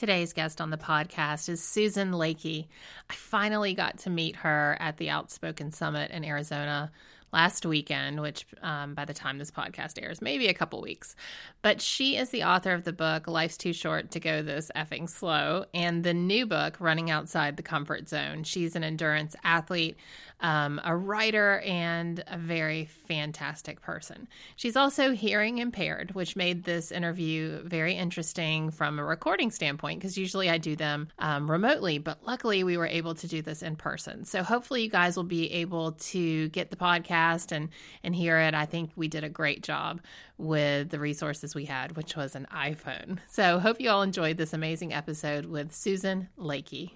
Today's guest on the podcast is Susan Lacke. I finally got to meet her at the Outspoken Summit in Arizona last weekend, which um, by the time this podcast airs, maybe a couple weeks. But she is the author of the book Life's Too Short to Go This Effing Slow and the new book Running Outside the Comfort Zone. She's an endurance athlete, um, a writer, and a very fantastic person. She's also hearing impaired, which made this interview very interesting from a recording standpoint because usually I do them um, remotely, but luckily we were able to do this in person. So hopefully you guys will be able to get the podcast and and hear it. I think we did a great job with the resources we had, which was an iPhone. So hope you all enjoyed this amazing episode with Susan Lacke.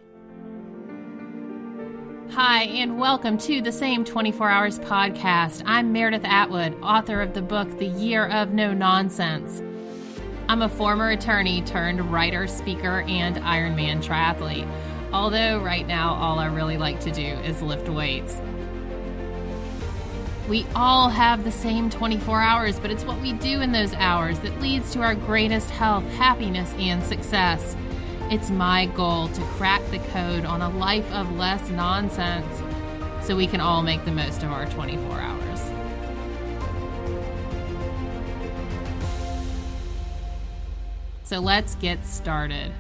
Hi, and welcome to the Same 24 Hours podcast. I'm Meredith Atwood, author of the book The Year of No Nonsense. I'm a former attorney turned writer, speaker, and Ironman triathlete. Although, right now, all I really like to do is lift weights. We all have the same 24 hours, but it's what we do in those hours that leads to our greatest health, happiness, and success. It's my goal to crack the code on a life of less nonsense so we can all make the most of our 24 hours. So let's get started.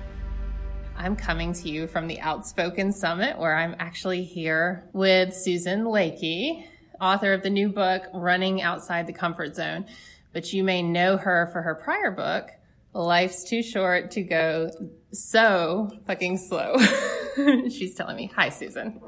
I'm coming to you from the Outspoken Summit, where I'm actually here with Susan Lacke, author of the new book, Running Outside the Comfort Zone. But you may know her for her prior book, Life's Too Short to Go So Fucking Slow. She's telling me, Hi, Susan.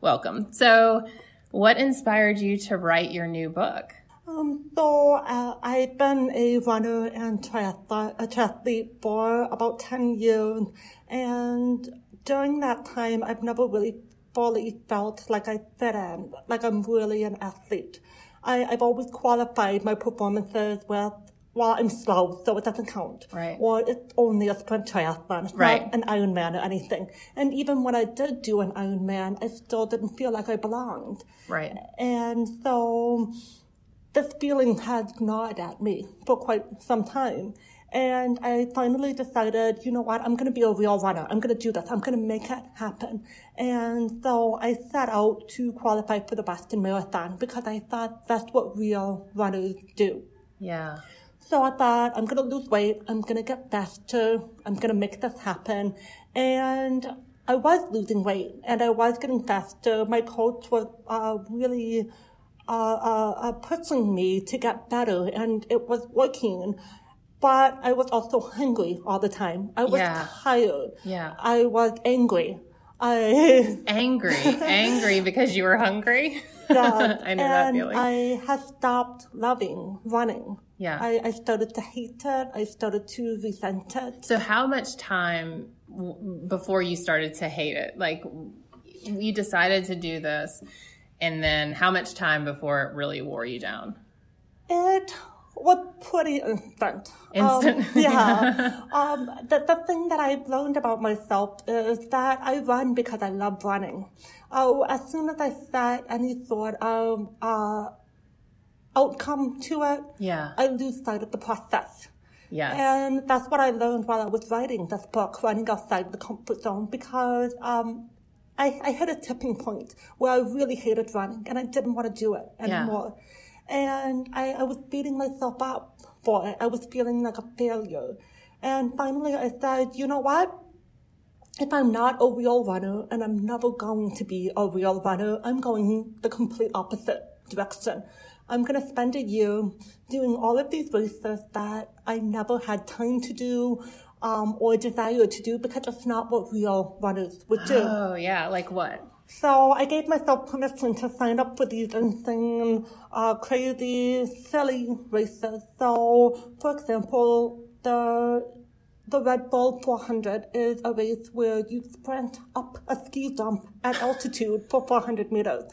Welcome. So, what inspired you to write your new book? Um, so uh, I've been a runner and triathlete, a triathlete for about 10 years. And during that time, I've never really fully felt like I fit in, like I'm really an athlete. I, I've always qualified my performances with well, I'm slow, so it doesn't count. Right. Or it's only a sprint triathlon. It's Right. not an Ironman or anything. And even when I did do an Ironman, I still didn't feel like I belonged. Right. And so this feeling has gnawed at me for quite some time. And I finally decided, you know what, I'm going to be a real runner. I'm going to do this. I'm going to make it happen. And so I set out to qualify for the Boston Marathon because I thought that's what real runners do. Yeah. So I thought, I'm going to lose weight. I'm going to get faster. I'm going to make this happen. And I was losing weight and I was getting faster. My coach was uh, really uh, uh, uh, pushing me to get better and it was working. But I was also hungry all the time. I was Yeah. tired. Yeah. I was angry. I Angry. Angry because you were hungry. Yeah, I know that and feeling. I had stopped loving running. Yeah. I, I started to hate it. I started to resent it. So, how much time w- before you started to hate it? Like, you decided to do this, and then how much time before it really wore you down? It was pretty instant. Instant. Um, yeah. um, the, the thing that I've learned about myself is that I run because I love running. Oh, as soon as I set any sort of uh, outcome to it, Yeah. I lose sight of the process. Yes. And that's what I learned while I was writing this book, running outside the comfort zone, because um, I, I hit a tipping point where I really hated running and I didn't want to do it Yeah. And I, I was beating myself up for it. I was feeling like a failure. And finally I said, you know what? If I'm not a real runner and I'm never going to be a real runner, I'm going the complete opposite direction. I'm going to spend a year doing all of these races that I never had time to do um, or desire to do because it's not what real runners would do. oh, yeah. Like what? So I gave myself permission to sign up for these insane, uh, crazy, silly races. So, for example, the the Red Bull 400 is a race where you sprint up a ski jump at altitude for 400 meters.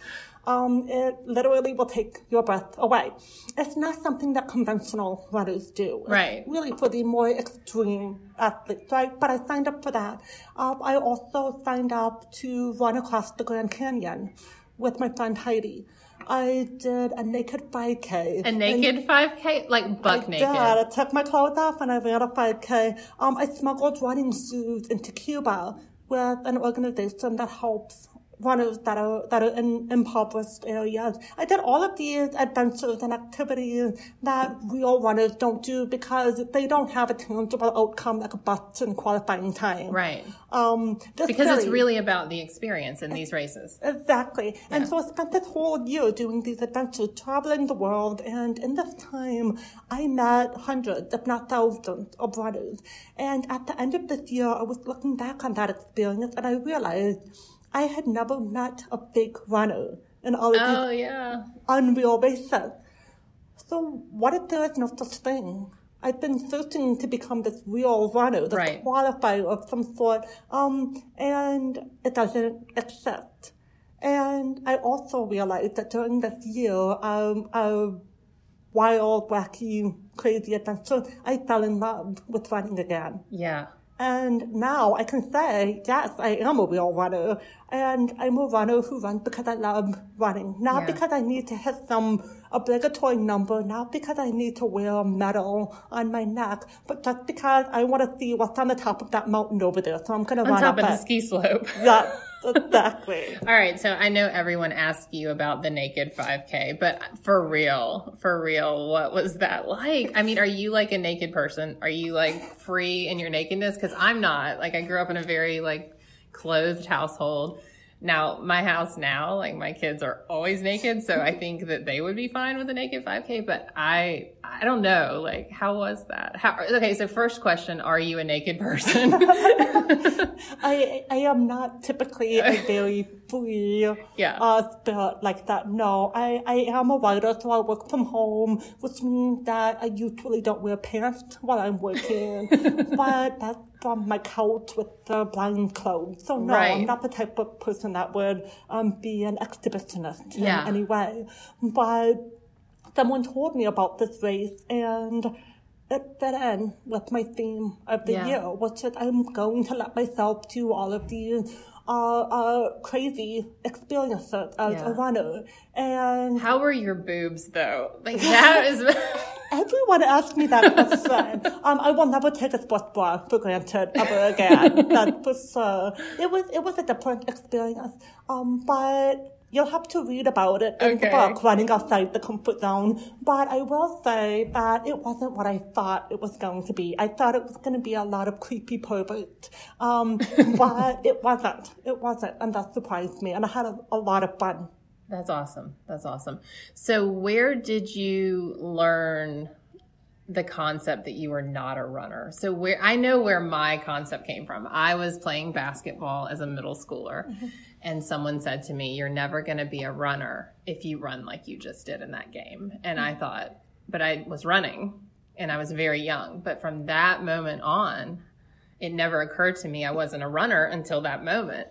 Um, it literally will take your breath away. It's not something that conventional runners do. It's Right. really for the more extreme athletes, right? But I signed up for that. Um, I also signed up to run across the Grand Canyon with my friend Heidi. I did a naked 5K. A naked 5K? Like buck I naked? did. I took my clothes off and I ran a 5K. Um, I smuggled running shoes into Cuba with an organization that helps runners that are that are in impoverished areas. I did all of these adventures and activities that real runners don't do because they don't have a tangible outcome like a Boston qualifying time. Right. Um, Because it's really- really about the experience in these races. Exactly. And so I spent this whole year doing these adventures, traveling the world, and in this time, I met hundreds, if not thousands, of runners. And at the end of this year, I was looking back on that experience, and I realized I had never met a fake runner in all of these Oh, yeah. unreal basis. So what if there is no such thing? I've been searching to become this real runner, this Right. qualifier of some sort, um, and it doesn't exist. And I also realized that during this year, um, a wild, wacky, crazy adventure, I fell in love with running again. Yeah. And now I can say, yes, I am a real runner. And I'm a runner who runs because I love running. Not Yeah. because I need to hit some obligatory number, not because I need to wear a medal on my neck, but just because I want to see what's on the top of that mountain over there. So I'm going to On run top up of the it. ski slope. Yeah, exactly. All right, so I know everyone asked you about the naked 5K, but for real, for real, what was that like? I mean, are you like a naked person? Are you like free in your nakedness? Because I'm not. Like, I grew up in a very like clothed household. Now, my house now, like my kids are always naked, so I think that they would be fine with a naked 5K. But I, I don't know. Like, how was that? How? Okay, so first question: Are you a naked person? I I am not typically a very free Yeah. uh, like that. No, I, I am a writer, so I work from home, which means that I usually don't wear pants while I'm working. but that's from my couch with the blind clothes. So no, Right. I'm not the type of person that would um, be an exhibitionist Yeah. in any way. But someone told me about this race and it fit end, with my theme of the Yeah. year, which is I'm going to let myself do all of these uh, uh, crazy experiences as Yeah. a runner. And How were your boobs though? Like that is. everyone asked me that question. um, I will never take a sports bra for granted ever again. That's for sure. It was it was a different experience. Um, but you'll have to read about it in Okay. the book, running outside the comfort zone. But I will say that it wasn't what I thought it was going to be. I thought it was going to be a lot of creepy pervert. Um, but it wasn't. It wasn't, and that surprised me. And I had a, a lot of fun. That's awesome. That's awesome. So, where did you learn the concept that you were not a runner? So, where I know where my concept came from. I was playing basketball as a middle schooler, mm-hmm. and someone said to me, You're never going to be a runner if you run like you just did in that game. And I mm-hmm. thought, but I was running and I was very young. But from that moment on, it never occurred to me I wasn't a runner until that moment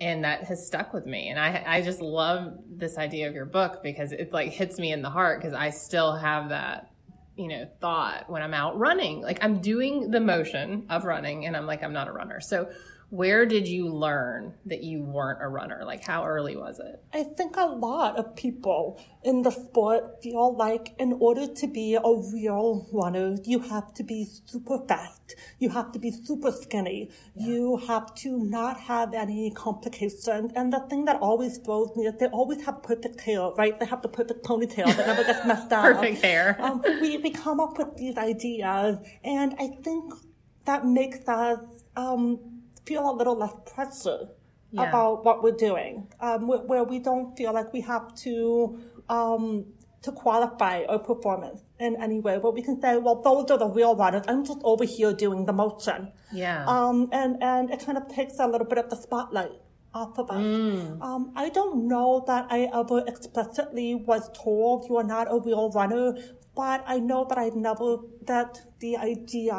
and that has stuck with me and i i just love this idea of your book because it like hits me in the heart because i still have that you know thought when i'm out running. Like i'm doing the motion of running and i'm like i'm not a runner. So where did you learn that you weren't a runner like how early was it I think a lot of people in the sport feel like in order to be a real runner, you have to be super fast. You have to be super skinny. You have to not have any complications. And the thing that always throws me is they always have perfect hair, right? They have the perfect ponytail that never gets messed up. Perfect hair. Um, we, we come up with these ideas, and I think that makes us um, feel a little less pressure Yeah. about what we're doing, um, where, where we don't feel like we have to um, to qualify our performance in any way. But we can say, well, those are the real runners. I'm just over here doing the motion. yeah Um, and, and it kind of takes a little bit of the spotlight off of us. Mm. Um, I don't know that I ever explicitly was told you are not a real runner, but I know that I never, that the idea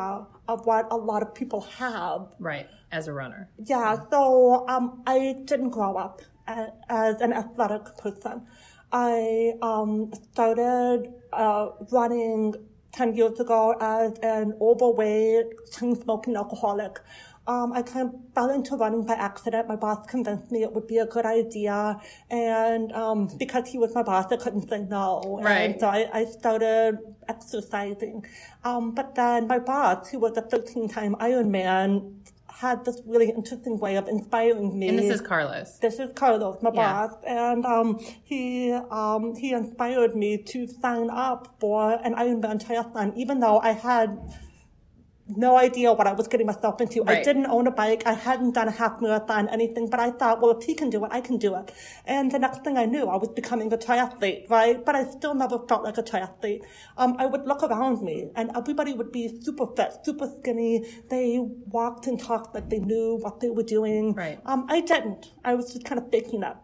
of what a lot of people have right as a runner yeah, so um, I didn't grow up as an athletic person. I um, started uh, running 10 years ago as an overweight, chain smoking alcoholic. Um, I kind of fell into running by accident. My boss convinced me it would be a good idea. And um, because he was my boss, I couldn't say no. Right. And so I, I started exercising. Um, but then my boss, who was a 13 time Ironman, had this really interesting way of inspiring me. And this is Carlos. This is Carlos, my Yeah. boss, and um, he um, he inspired me to sign up for an Ironman triathlon, even though I had no idea what I was getting myself into. I didn't own a bike. I hadn't done a half marathon, anything, but I thought, well, if he can do it, I can do it. And the next thing I knew, I was becoming a triathlete, right? But I still never felt like a triathlete. Um, I would look around me and everybody would be super fit, super skinny. They walked and talked like they knew what they were doing. Right. Um, I didn't. I was just kind of faking it.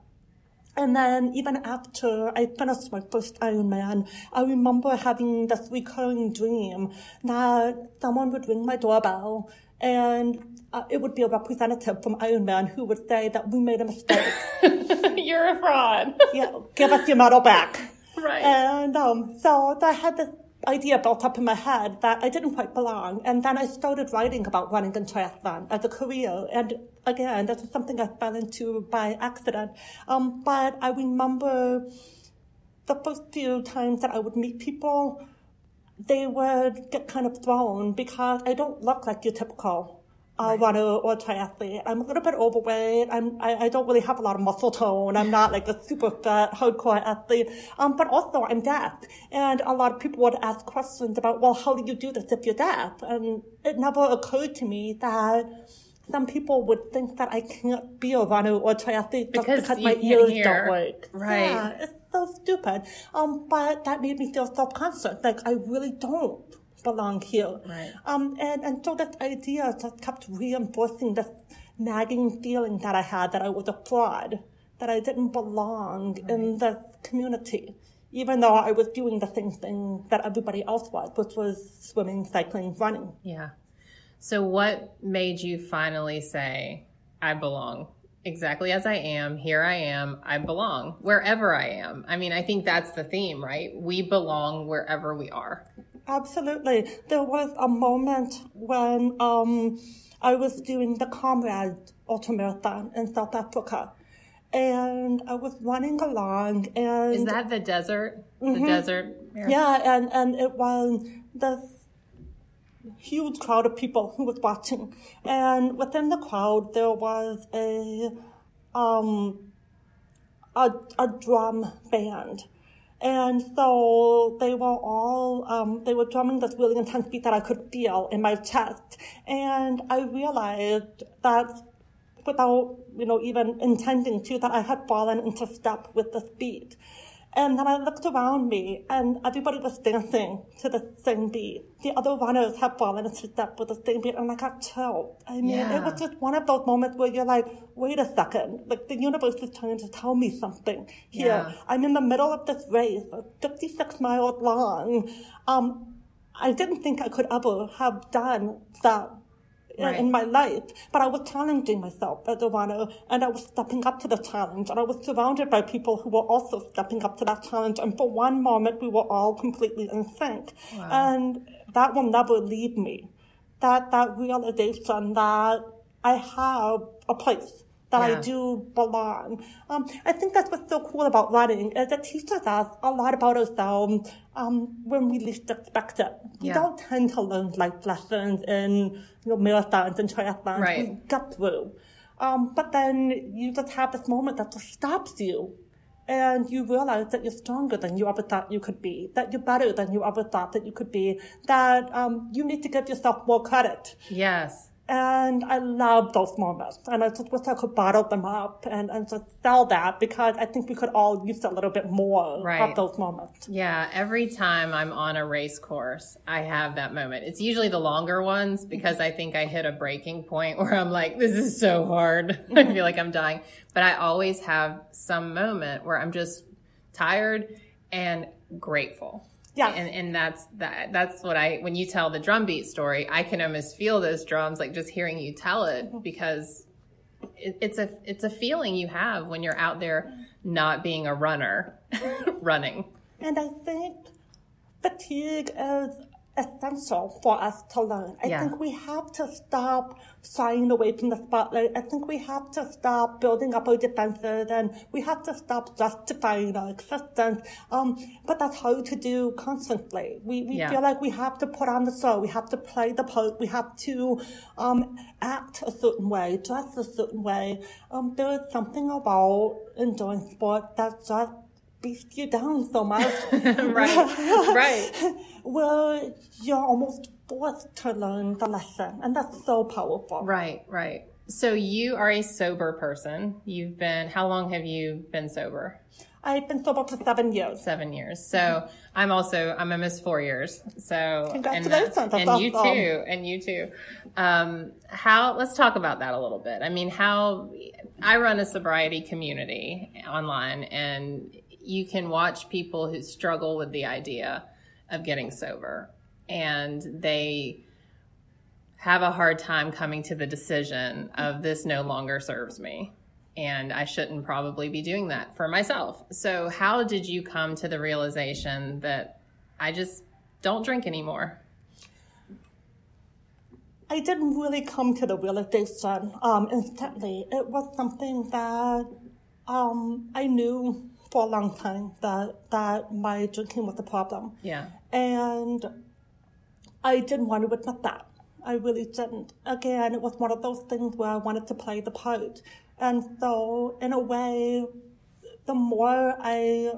And then even after I finished my first Ironman, I remember having this recurring dream that someone would ring my doorbell and uh, it would be a representative from Ironman who would say that we made a mistake. You're a fraud. yeah, give us your medal back. Right. And um, so I had this idea built up in my head that I didn't quite belong. And then I started writing about running and triathlon as a career. And again, this is something I fell into by accident. Um, but I remember the first few times that I would meet people, they would get kind of thrown because I don't look like your typical uh, runner or triathlete. I'm a little bit overweight. I'm, I, I don't really have a lot of muscle tone. I'm not like a super fit, hardcore athlete. Um, but also I'm deaf. And a lot of people would ask questions about, well, how do you do this if you're deaf? And it never occurred to me that some people would think that I can't be a runner or triathlete just Because because my ears hear. don't work. Right. Yeah, it's so stupid. Um, but that made me feel self-conscious. Like I really don't belong here. Right. Um, and, and so this idea just kept reinforcing this nagging feeling that I had that I was a fraud, that I didn't belong in the community, even though I was doing the same thing that everybody else was, which was swimming, cycling, running. Yeah. So, what made you finally say, I belong exactly as I am? Here I am. I belong wherever I am. I mean, I think that's the theme, right? We belong wherever we are. Absolutely. There was a moment when um, I was doing the Comrade Ultramarathon in South Africa. And I was running along and Is that the desert? The desert? marathon? yeah, and, and it was this huge crowd of people who was watching. And within the crowd there was a um a, a drum band. And so they were all, um, they were drumming this really intense beat that I could feel in my chest. And I realized that without, you know, even intending to, that I had fallen into step with this beat. And then I looked around me and everybody was dancing to the same beat. The other runners had fallen into step with the same beat and I got chilled. I mean, Yeah. it was just one of those moments where you're like, wait a second, like the universe is trying to tell me something here. Yeah. I'm in the middle of this race, 56 miles long. Um, I didn't think I could ever have done that Uh, right. in my life, but I was challenging myself as a runner, and I was stepping up to the challenge, and I was surrounded by people who were also stepping up to that challenge, and for one moment we were all completely in sync, and that will never leave me. That that realization that I have a place that Yeah. I do belong. Um, I think that's what's so cool about running is it teaches us a lot about ourselves um, when we least expect it. We Yeah. don't tend to learn life lessons in you know marathons and triathlons. Right. We get through, um, but then you just have this moment that just stops you. And you realize that you're stronger than you ever thought you could be, that you're better than you ever thought that you could be, that um, you need to give yourself more credit. Yes. And I love those moments. And I just wish I could bottle them up and, and just sell that because I think we could all use a little bit more Right. of those moments. Yeah, every time I'm on a race course, I have that moment. It's usually the longer ones because I think I hit a breaking point where I'm like, this is so hard. I feel like I'm dying. But I always have some moment where I'm just tired and grateful. Yeah. And and that's that that's what I when you tell the drum beat story, I can almost feel those drums like just hearing you tell it mm-hmm. because it, it's a it's a feeling you have when you're out there not being a runner running. And I think fatigue is essential for us to learn. I Yeah. think we have to stop shying away from the spotlight. I think we have to stop building up our defenses and we have to stop justifying our existence. Um, but that's hard to do constantly. We, we Yeah. feel like we have to put on the show. We have to play the part. We have to um, act a certain way, dress a certain way. Um, there is something about enjoying sport that just beats you down so much. right, right. well, you're almost forced to learn the lesson, and that's so powerful. Right, right. So you are a sober person. You've been, how long have you been sober? I've been sober for seven years. Seven years. So I'm also, I'm a Miss four years. So, and, Congratulations. That's and you awesome. too, and you too. Um, how, let's talk about that a little bit. I mean, how, I run a sobriety community online and you can watch people who struggle with the idea of getting sober and they, have a hard time coming to the decision of this no longer serves me and I shouldn't probably be doing that for myself. So, how did you come to the realization that I just don't drink anymore? I didn't really come to the realization um, instantly. It was something that um, I knew for a long time that that my drinking was a problem, Yeah. and I didn't want to admit that. I really didn't. Again, it was one of those things where I wanted to play the part, and so in a way, the more I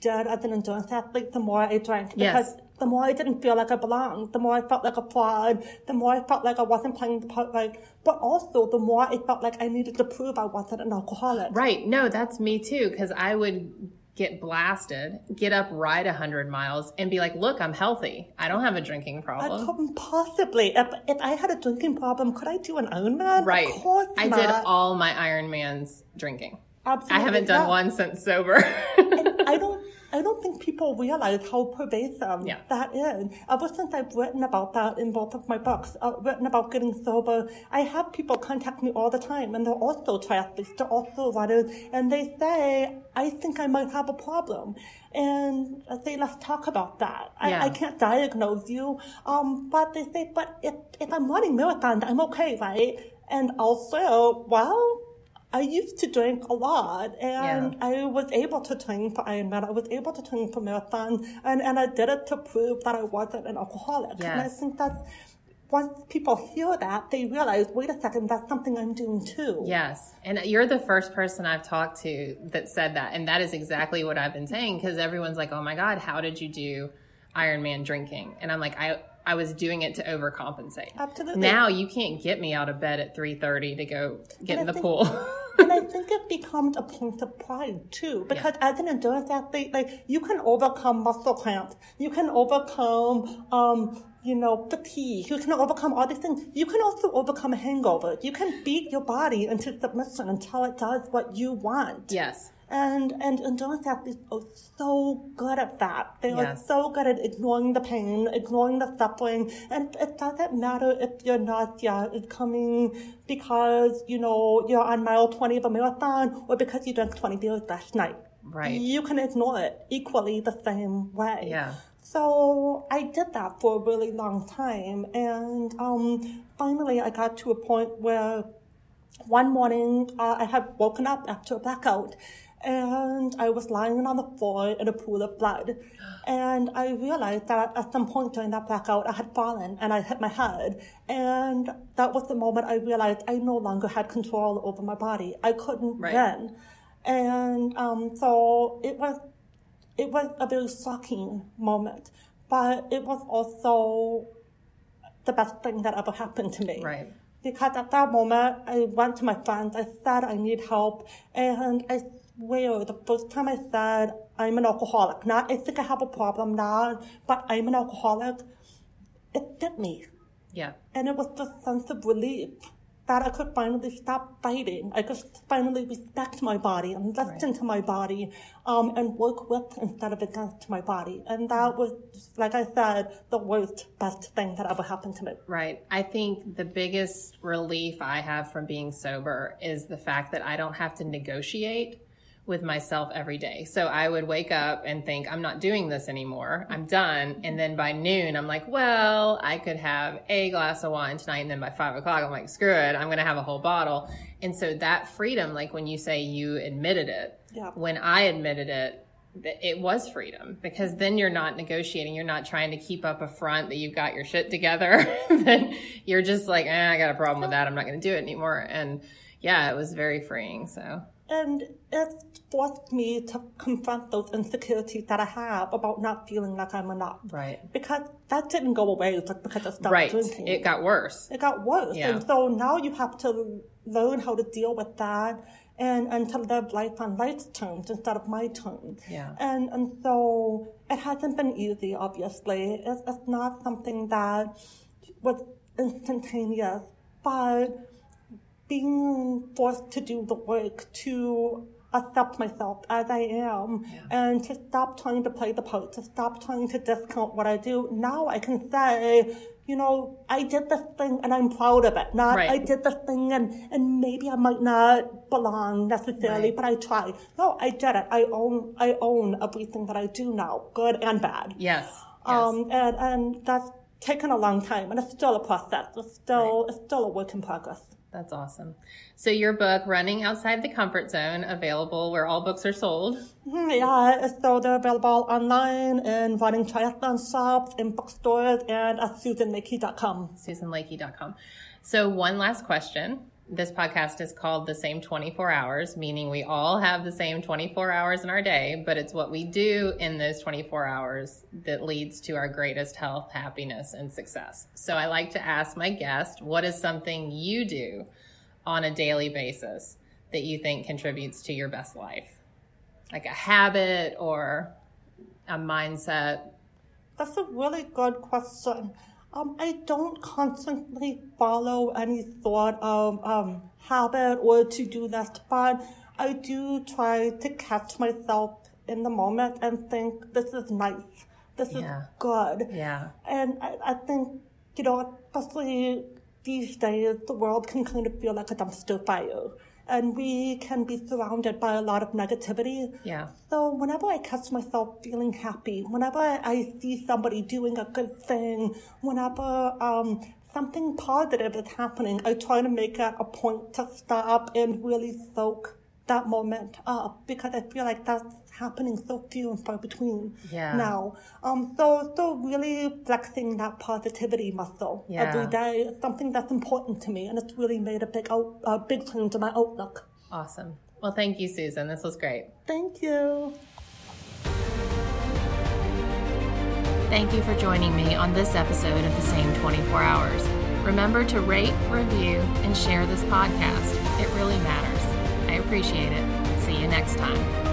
did as an endurance athlete, the more I drank Yes. The more I didn't feel like I belonged, the more I felt like a fraud, the more I felt like I wasn't playing the part right, but also the more I felt like I needed to prove I wasn't an alcoholic. Right. No, that's me too. Because I would get blasted, get up, ride 100 miles, and be like, look, I'm healthy. I don't have a drinking problem. I couldn't possibly. If, if I had a drinking problem, could I do an Ironman? Right. Of course I not. did all my Ironmans drinking. Absolutely I haven't done not. one since sober. I don't. Think people realize how pervasive Yeah. that is. Ever since I've written about that in both of my books, uh, written about getting sober, I have people contact me all the time, and they're also triathletes, they're also runners, and they say, "I think I might have a problem," and I say, "Let's talk about that." Yeah. I, I can't diagnose you, um, but they say, "But if if I'm running marathons, I'm okay, right?" And also, well. I used to drink a lot and I was able to train for Ironman. I was able to train for marathons and, and I did it to prove that I wasn't an alcoholic. And I think that's, once people hear that, they realize, wait a second, that's something I'm doing too. Yes. And you're the first person I've talked to that said that. And that is exactly what I've been saying because everyone's like, oh my God, how did you do Ironman drinking? And I'm like, I, I was doing it to overcompensate. Absolutely. Now you can't get me out of bed at 3.30 to go get And in I the think- pool. and I think it becomes a point of pride too, because as an endurance athlete, like you can overcome muscle cramps, you can overcome, um, you know, fatigue, you can overcome all these things. You can also overcome a hangover. You can beat your body into submission until it does what you want. yes. And and endurance athletes are so good at that. They are Yes. so good at ignoring the pain, ignoring the suffering, and it doesn't matter if you're not yeah, coming because you know you're on mile twenty of a marathon or because you drank twenty beers last night. Right. You can ignore it equally the same way. Yeah. So I did that for a really long time, and um, finally I got to a point where one morning uh, I had woken up after a blackout and I was lying on the floor in a pool of blood. And I realized that at some point during that blackout, I had fallen and I hit my head. And that was the moment I realized I no longer had control over my body. I couldn't Right. run. And um, so it was it was a very shocking moment, but it was also the best thing that ever happened to me. Right. Because at that moment, I went to my friends, I said I need help, and I swear the first time I said I'm an alcoholic, not I think I have a problem now, but I'm an alcoholic, it hit me. Yeah. And it was the sense of relief that I could finally stop fighting. I could finally respect my body and listen to my body um, and work with instead of against my body. And that was, like I said, the worst, best thing that ever happened to me. Right. I think the biggest relief I have from being sober is the fact that I don't have to negotiate with myself every day. So I would wake up and think, I'm not doing this anymore. I'm done. And then by noon, I'm like, well, I could have a glass of wine tonight. And then by five o'clock, I'm like, screw it. I'm going to have a whole bottle. And so that freedom, like when you say you admitted it, Yeah. when I admitted it, it was freedom because then you're not negotiating. You're not trying to keep up a front that you've got your shit together. then you're just like, eh, I got a problem with that. I'm not going to do it anymore. And yeah, it was very freeing. So And it forced me to confront those insecurities that I have about not feeling like I'm enough. right, Because that didn't go away just because I stopped right. drinking. It got worse. it got worse. Yeah. And so now you have to learn how to deal with that and, and to live life on life's terms instead of my terms. Yeah. And and so it hasn't been easy, obviously. It's, it's not something that was instantaneous, but being forced to do the work to accept myself as I am and to stop trying to play the part, to stop trying to discount what I do. Now I can say, you know, I did this thing and I'm proud of it. Not Right. I did this thing and, and maybe I might not belong necessarily, Right. but I tried. No, I did it. I own I own everything that I do now, good and bad. Yes. yes. Um, and, and that's taken a long time, and it's still a process. It's still it's still a work in progress. That's awesome. So your book, Running Outside the Comfort Zone, available where all books are sold. Mhm, Yeah, it's so available online in running triathlon shops, in bookstores, and at susanlacke.com. SusanLacke.com. So one last question. This podcast is called The Same 24 Hours, meaning we all have the same 24 hours in our day, but it's what we do in those 24 hours that leads to our greatest health, happiness, and success. So I like to ask my guest, what is something you do on a daily basis that you think contributes to your best life? Like a habit or a mindset? That's a really good question. Um, I don't constantly follow any sort of um, habit or to-do list, but I do try to catch myself in the moment and think, this is nice. This Yeah. is good. Yeah. And I, I think, you know, especially these days, the world can kind of feel like a dumpster fire. And we can be surrounded by a lot of negativity. Yeah. So whenever I catch myself feeling happy, whenever I see somebody doing a good thing, whenever um, something positive is happening, I try to make it a point to stop and really soak that moment up because I feel like that's happening so few and far between Yeah. now. Um, so, so really flexing that positivity muscle Yeah. every day is something that's important to me, and it's really made a big out, a big change in my outlook. Awesome. Well, thank you, Susan. This was great. Thank you. Thank you for joining me on this episode of The Same 24 Hours. Remember to rate, review, and share this podcast. It really matters. I appreciate it. See you next time.